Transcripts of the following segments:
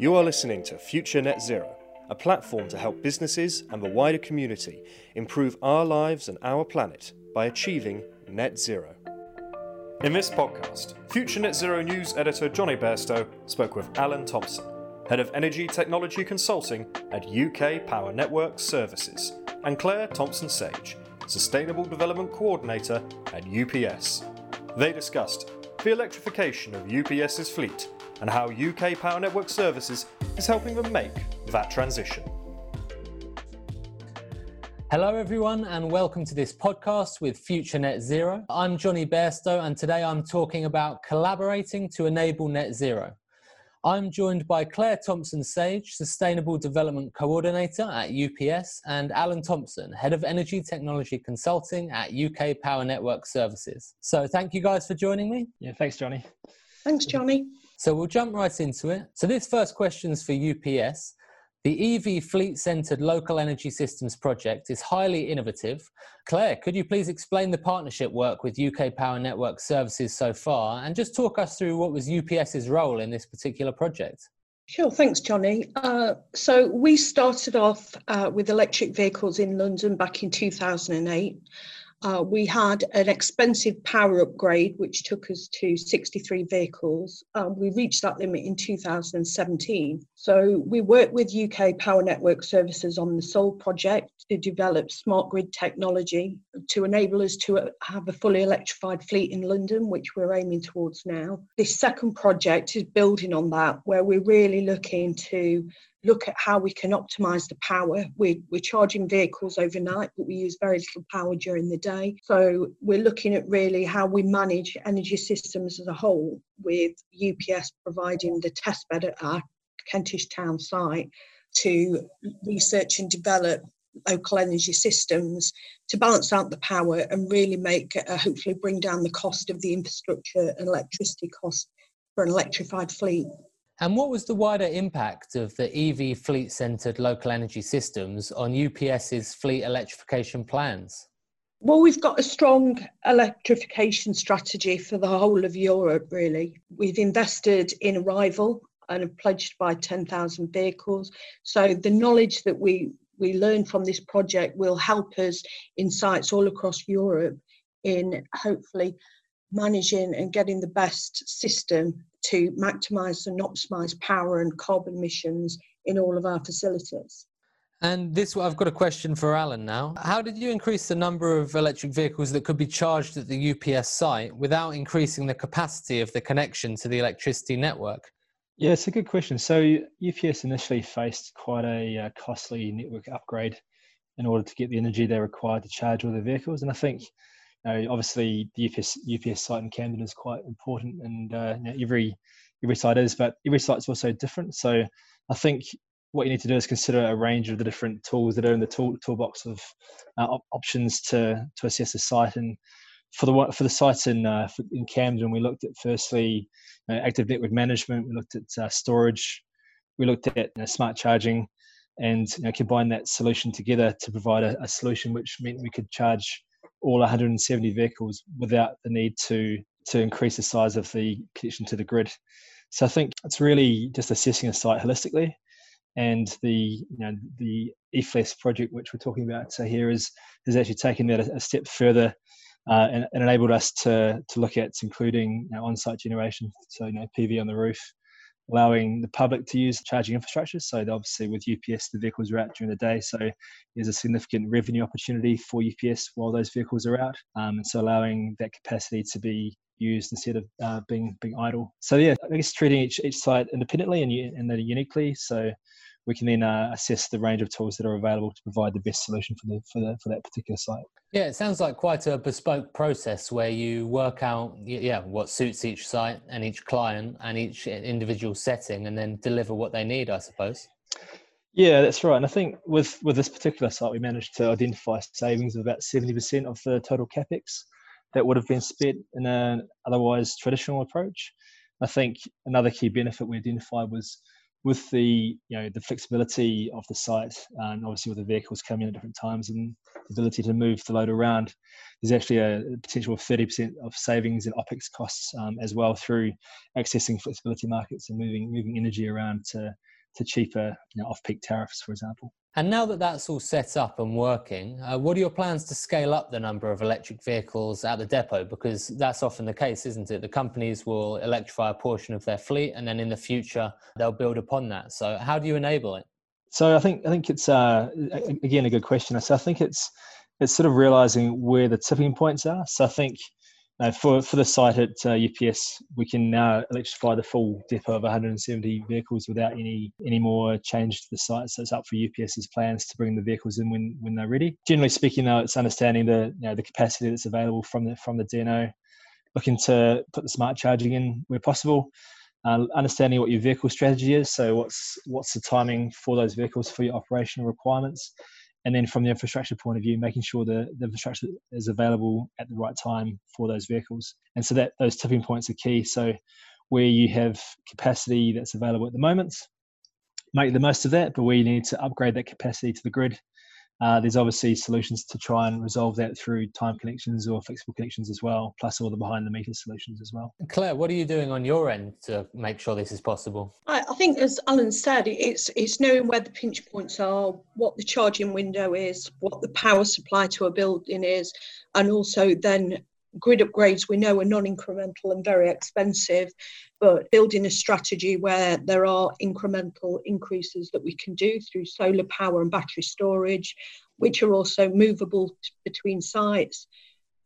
You are listening to Future Net Zero, a platform to help businesses and the wider community improve our lives and our planet by achieving net zero. In this podcast, Future Net Zero News editor Johnny Bairstow spoke with Alan Thompson, Head of Energy Technology Consulting at UK Power Network Services, and Claire Thompson Sage, Sustainable Development Coordinator at UPS. They discussed the electrification of UPS's fleet and how UK Power Network Services is helping them make that transition. Hello, everyone, and welcome to this podcast with Future Net Zero. I'm Johnny Bairstow, and today I'm talking about collaborating to enable net zero. I'm joined by Claire Thompson Sage, Sustainable Development Coordinator at UPS, and Alan Thompson, Head of Energy Technology Consulting at UK Power Network Services. So, thank you guys for joining me. Yeah, thanks, Johnny. Thanks, Jonny. So we'll jump right into it. So this first question is for UPS. The EV Fleet Centered Local Energy Systems project is highly innovative. Claire, could you please explain the partnership work with UK Power Network Services so far and just talk us through what was UPS's role in this particular project? Sure, thanks, Johnny. Uh, so we started off uh, with electric vehicles in London back in 2008. Uh, we had an expensive power upgrade, which took us to 63 vehicles. Um, we reached that limit in 2017. So we worked with UK Power Network Services on the SEUL project to develop smart grid technology to enable us to uh, have a fully electrified fleet in London, which we're aiming towards now. This second project is building on that, where we're really looking to look at how we can optimize the power. We're, we're charging vehicles overnight, but we use very little power during the day. So we're looking at really how we manage energy systems as a whole, with UPS providing the test bed at our Kentish Town site to research and develop local energy systems to balance out the power and really make uh, hopefully bring down the cost of the infrastructure and electricity cost for an electrified fleet. And what was the wider impact of the EV fleet centered local energy systems on UPS's fleet electrification plans? Well, we've got a strong electrification strategy for the whole of Europe, really. We've invested in Arrival and have pledged by 10,000 vehicles. So the knowledge that we, we learn from this project will help us in sites all across Europe in hopefully managing and getting the best system to maximise and optimise power and carbon emissions in all of our facilities. And this, I've got a question for Alan now. How did you increase the number of electric vehicles that could be charged at the UPS site without increasing the capacity of the connection to the electricity network? Yeah, it's a good question. So UPS initially faced quite a uh, costly network upgrade in order to get the energy they required to charge all their vehicles, and I think know, obviously the UPS, UPS site in Camden is quite important, and uh, you know, every every site is, but every site's also different. So I think what you need to do is consider a range of the different tools that are in the tool toolbox of uh, op- options to to assess the site. And for the for the sites in uh, in Camden, we looked at firstly you know, active network management. We looked at uh, storage. We looked at you smart charging, and you know, combine that solution together to provide a, a solution which meant we could charge all 170 vehicles without the need to to increase the size of the connection to the grid. So I think it's really just assessing a site holistically, and the you know the EFLES project which we're talking about so here is has actually taken that a, a step further uh, and, and, enabled us to to look at including you know, on-site generation, so you know PV on the roof, allowing the public to use charging infrastructure. So obviously with UPS, the vehicles are out during the day, so there's a significant revenue opportunity for UPS while those vehicles are out, um, and so allowing that capacity to be used instead of uh, being being idle. So yeah, I guess treating each each site independently and and uniquely. So we can then uh, assess the range of tools that are available to provide the best solution for the for, the, for that particular site. Yeah, it sounds like quite a bespoke process where you work out yeah what suits each site and each client and each individual setting, and then deliver what they need. I suppose. Yeah, that's right. And I think with with this particular site, we managed to identify savings of about seventy percent of the total capex that would have been spent in an otherwise traditional approach. I think another key benefit we identified was with the you know the flexibility of the site and obviously with the vehicles coming in at different times and the ability to move the load around, there's actually a potential of 30% of savings in OPEX costs um, as well through accessing flexibility markets and moving moving energy around to to cheaper you know, off-peak tariffs, for example. And now that that's all set up and working, uh, what are your plans to scale up the number of electric vehicles at the depot? Because that's often the case, isn't it? The companies will electrify a portion of their fleet, and then in the future they'll build upon that. So, how do you enable it? So, I think I think it's uh, again a good question. So, I think it's it's sort of realizing where the tipping points are. So, I think uh, for for the site at uh, UPS, we can now electrify the full depot of 170 vehicles without any any more change to the site. So it's up for UPS's plans to bring the vehicles in when when they're ready. Generally speaking, though, it's understanding the you know the capacity that's available from the from the DNO, looking to put the smart charging in where possible. Uh, understanding what your vehicle strategy is. So what's what's the timing for those vehicles for your operational requirements, and then from the infrastructure point of view, making sure the, the infrastructure is available at the right time for those vehicles. And so that those tipping points are key. So where you have capacity that's available at the moment, make the most of that. But where you need to upgrade that capacity to the grid, uh, there's obviously solutions to try and resolve that through time connections or flexible connections as well, plus all the behind the meter solutions as well. Claire, what are you doing on your end to make sure this is possible? I, I think, as Alan said, it's it's knowing where the pinch points are, what the charging window is, what the power supply to a building is, and also then grid upgrades we know are non-incremental and very expensive but building a strategy where there are incremental increases that we can do through solar power and battery storage which are also movable between sites.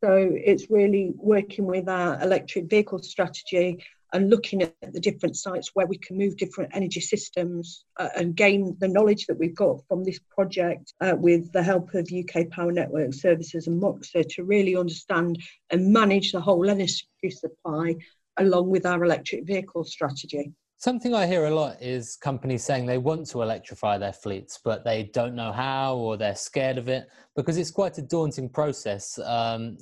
So it's really working with our electric vehicle strategy and looking at the different sites where we can move different energy systems uh, and gain the knowledge that we've got from this project uh, with the help of UK Power Network Services and Moixa to really understand and manage the whole energy supply along with our electric vehicle strategy. Something I hear a lot is companies saying they want to electrify their fleets, but they don't know how or they're scared of it because it's quite a daunting process um,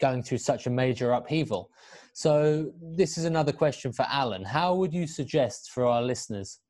going through such a major upheaval. So, this is another question for Alan. How would you suggest for our listeners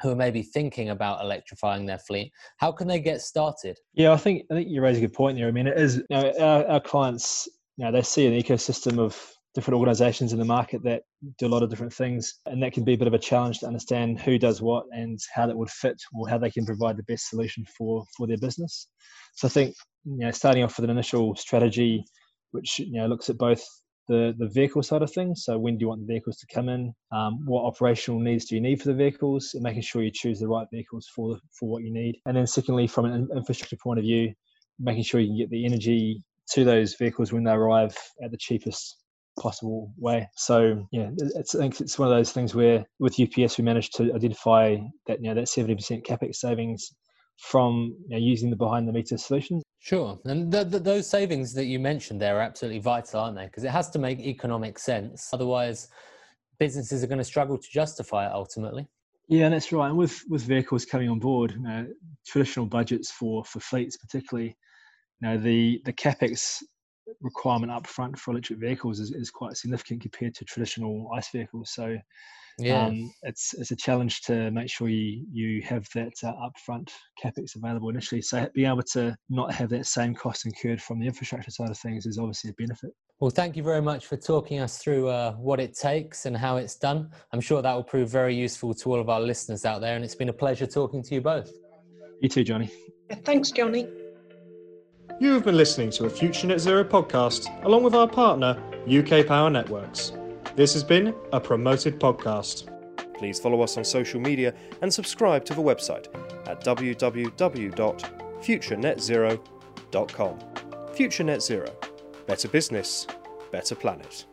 who are maybe thinking about electrifying their fleet, how can they get started? Yeah, I think I think you raise a good point there. I mean, it is you know, our, our clients, you know, they see an ecosystem of different organizations in the market that do a lot of different things and that can be a bit of a challenge to understand who does what and how that would fit or how they can provide the best solution for for their business so i think you know starting off with an initial strategy which you know looks at both the the vehicle side of things so when do you want the vehicles to come in um, what operational needs do you need for the vehicles and making sure you choose the right vehicles for for what you need and then secondly from an infrastructure point of view making sure you can get the energy to those vehicles when they arrive at the cheapest possible way. So yeah, it's, I think it's one of those things where with UPS we managed to identify that you know that seventy percent capex savings from you know, using the behind the meter solutions. Sure, and the, the, those savings that you mentioned there are absolutely vital, aren't they? Because it has to make economic sense. Otherwise, businesses are going to struggle to justify it ultimately. Yeah, that's right. And with with vehicles coming on board, traditional budgets for for fleets, particularly, you know, the the capex requirement up front for electric vehicles is, is quite significant compared to traditional ICE vehicles. So yeah. Um, it's it's a challenge to make sure you you have that uh, upfront capex available initially. So being able to not have that same cost incurred from the infrastructure side of things is obviously a benefit. Well, thank you very much for talking us through uh, what it takes and how it's done. I'm sure that will prove very useful to all of our listeners out there, and it's been a pleasure talking to you both. You too, Johnny. Yeah, thanks, Johnny. You have been listening to a Future Net Zero podcast along with our partner, UK Power Networks. This has been a promoted podcast. Please follow us on social media and subscribe to the website at www.futurenetzero.com. Future Net Zero. Better business, better planet.